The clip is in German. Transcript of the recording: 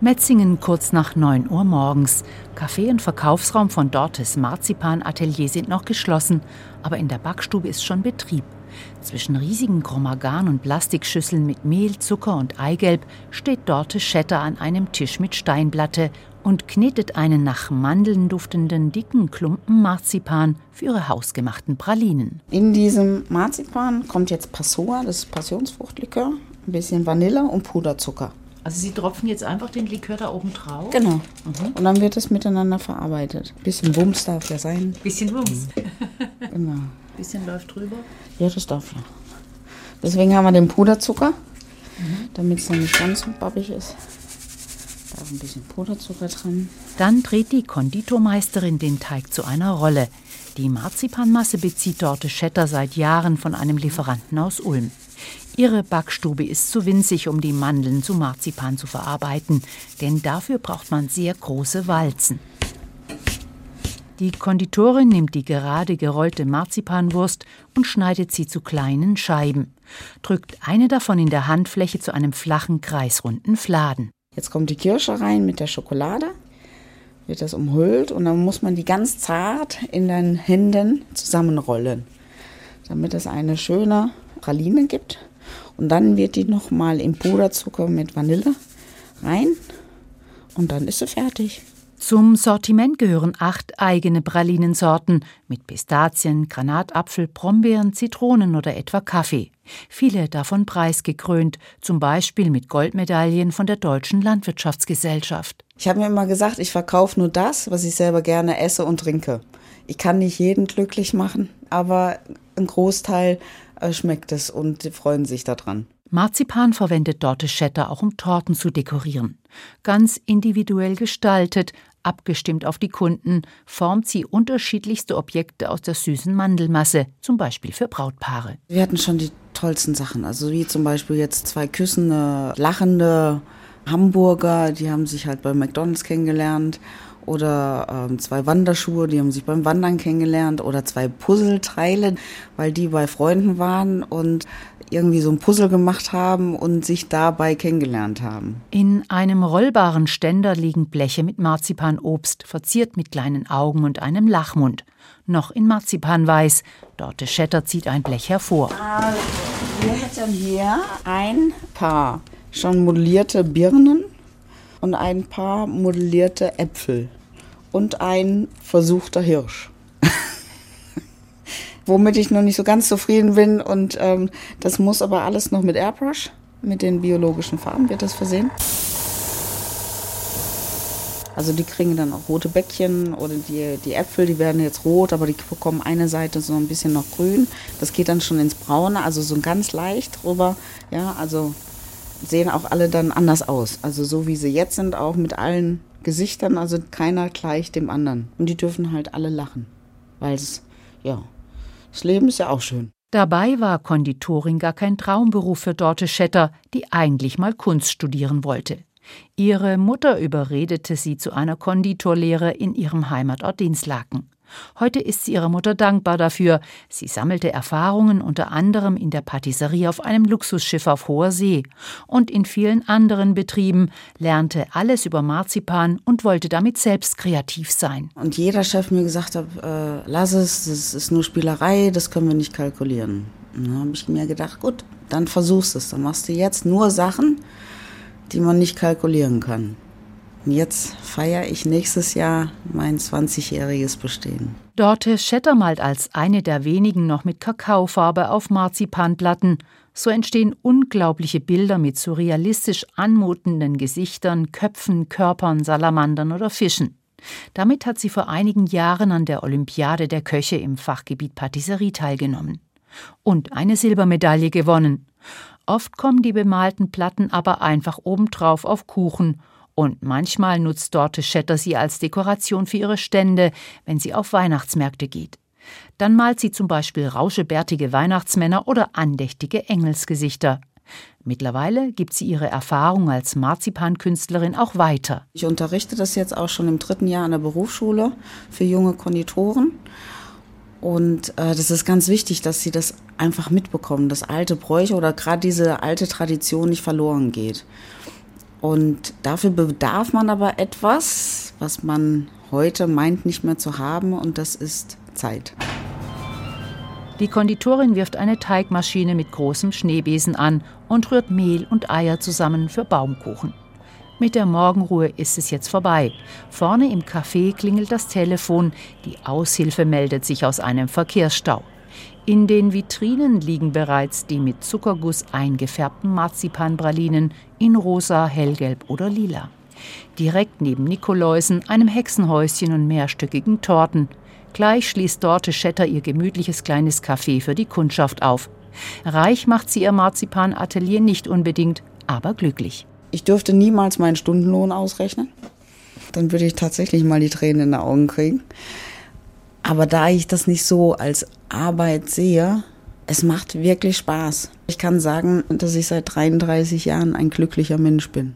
Metzingen kurz nach 9 Uhr morgens. Café und Verkaufsraum von Dortes Marzipan-Atelier sind noch geschlossen, aber in der Backstube ist schon Betrieb. Zwischen riesigen Chromagan und Plastikschüsseln mit Mehl, Zucker und Eigelb steht Dorte Schetter an einem Tisch mit Steinplatte und knetet einen nach Mandeln duftenden dicken Klumpen Marzipan für ihre hausgemachten Pralinen. In diesem Marzipan kommt jetzt Passoa, das ist Passionsfruchtlikör, ein bisschen Vanille und Puderzucker. Also Sie tropfen jetzt einfach den Likör da oben drauf? Genau. Mhm. Und dann wird es miteinander verarbeitet. Bisschen Wumms darf ja sein. Bisschen Wumms. Mhm. Genau. Bisschen läuft drüber? Ja, das darf ja. Deswegen haben wir den Puderzucker, mhm. damit es noch nicht ganz so babbig ist. Da ist ein bisschen Puderzucker dran. Dann dreht die Konditormeisterin den Teig zu einer Rolle. Die Marzipanmasse bezieht Dorte Schetter seit Jahren von einem Lieferanten aus Ulm. Ihre Backstube ist zu winzig, um die Mandeln zu Marzipan zu verarbeiten, denn dafür braucht man sehr große Walzen. Die Konditorin nimmt die gerade gerollte Marzipanwurst und schneidet sie zu kleinen Scheiben, drückt eine davon in der Handfläche zu einem flachen, kreisrunden Fladen. Jetzt kommt die Kirsche rein mit der Schokolade, wird das umhüllt und dann muss man die ganz zart in den Händen zusammenrollen, damit es eine schöne Praline gibt. Und dann wird die nochmal im Puderzucker mit Vanille rein und dann ist sie fertig. Zum Sortiment gehören acht eigene Pralinensorten mit Pistazien, Granatapfel, Brombeeren, Zitronen oder etwa Kaffee. Viele davon preisgekrönt, zum Beispiel mit Goldmedaillen von der Deutschen Landwirtschaftsgesellschaft. Ich habe mir immer gesagt, ich verkaufe nur das, was ich selber gerne esse und trinke. Ich kann nicht jeden glücklich machen, aber ein Großteil schmeckt es und freuen sich daran. Marzipan verwendet Dorte Schetter auch um Torten zu dekorieren. Ganz individuell gestaltet, abgestimmt auf die Kunden, formt sie unterschiedlichste Objekte aus der süßen Mandelmasse, zum Beispiel für Brautpaare. Wir hatten schon die tollsten Sachen, also wie zum Beispiel jetzt zwei küssende, lachende Hamburger, die haben sich halt bei McDonald's kennengelernt oder ähm, zwei Wanderschuhe, die haben sich beim Wandern kennengelernt oder zwei Puzzleteile, weil die bei Freunden waren und irgendwie so ein Puzzle gemacht haben und sich dabei kennengelernt haben. In einem rollbaren Ständer liegen Bleche mit Marzipanobst, verziert mit kleinen Augen und einem Lachmund. Noch in Marzipanweiß. Dorte Schetter zieht ein Blech hervor. Also, wir hätten hier ein paar schon modellierte Birnen und ein paar modellierte Äpfel und ein versuchter Hirsch. Womit ich noch nicht so ganz zufrieden bin und ähm, das muss aber alles noch mit Airbrush, mit den biologischen Farben wird das versehen. Also die kriegen dann auch rote Bäckchen oder die, die Äpfel, die werden jetzt rot, aber die bekommen eine Seite so ein bisschen noch grün. Das geht dann schon ins Braune, also so ganz leicht rüber. Ja, also sehen auch alle dann anders aus. Also so wie sie jetzt sind, auch mit allen Gesichtern, also keiner gleich dem anderen. Und die dürfen halt alle lachen, weil es, ja, das Leben ist ja auch schön. Dabei war Konditorin gar kein Traumberuf für Dorte Schetter, die eigentlich mal Kunst studieren wollte. Ihre Mutter überredete sie zu einer Konditorlehre in ihrem Heimatort Dinslaken. Heute ist sie ihrer Mutter dankbar dafür. Sie sammelte Erfahrungen unter anderem in der Patisserie auf einem Luxusschiff auf hoher See und in vielen anderen Betrieben, lernte alles über Marzipan und wollte damit selbst kreativ sein. Und jeder Chef mir gesagt hat, äh, lass es, das ist nur Spielerei, das können wir nicht kalkulieren. Und dann habe ich mir gedacht, gut, dann versuchst es, dann machst du jetzt nur Sachen, die man nicht kalkulieren kann. Jetzt feiere ich nächstes Jahr mein 20-jähriges Bestehen. Dorte Schetter malt als eine der wenigen noch mit Kakaofarbe auf Marzipanplatten. So entstehen unglaubliche Bilder mit surrealistisch anmutenden Gesichtern, Köpfen, Körpern, Salamandern oder Fischen. Damit hat sie vor einigen Jahren an der Olympiade der Köche im Fachgebiet Patisserie teilgenommen. Und eine Silbermedaille gewonnen. Oft kommen die bemalten Platten aber einfach obendrauf auf Kuchen und manchmal nutzt Dorte Schetter sie als Dekoration für ihre Stände, wenn sie auf Weihnachtsmärkte geht. Dann malt sie zum Beispiel rauschebärtige Weihnachtsmänner oder andächtige Engelsgesichter. Mittlerweile gibt sie ihre Erfahrung als Marzipankünstlerin auch weiter. Ich unterrichte das jetzt auch schon im dritten Jahr an der Berufsschule für junge Konditoren. Und äh, das ist ganz wichtig, dass sie das einfach mitbekommen, dass alte Bräuche oder gerade diese alte Tradition nicht verloren geht. Und dafür bedarf man aber etwas, was man heute meint nicht mehr zu haben, und das ist Zeit. Die Konditorin wirft eine Teigmaschine mit großem Schneebesen an und rührt Mehl und Eier zusammen für Baumkuchen. Mit der Morgenruhe ist es jetzt vorbei. Vorne im Café klingelt das Telefon. Die Aushilfe meldet sich aus einem Verkehrsstau. In den Vitrinen liegen bereits die mit Zuckerguss eingefärbten Marzipanpralinen in rosa, hellgelb oder lila. Direkt neben Nikoläusen, einem Hexenhäuschen und mehrstöckigen Torten. Gleich schließt Dorte Schetter ihr gemütliches kleines Café für die Kundschaft auf. Reich macht sie ihr Marzipanatelier nicht unbedingt, aber glücklich. Ich dürfte niemals meinen Stundenlohn ausrechnen. Dann würde ich tatsächlich mal die Tränen in den Augen kriegen. Aber da ich das nicht so als Arbeit sehe, es macht wirklich Spaß. Ich kann sagen, dass ich seit 33 Jahren ein glücklicher Mensch bin.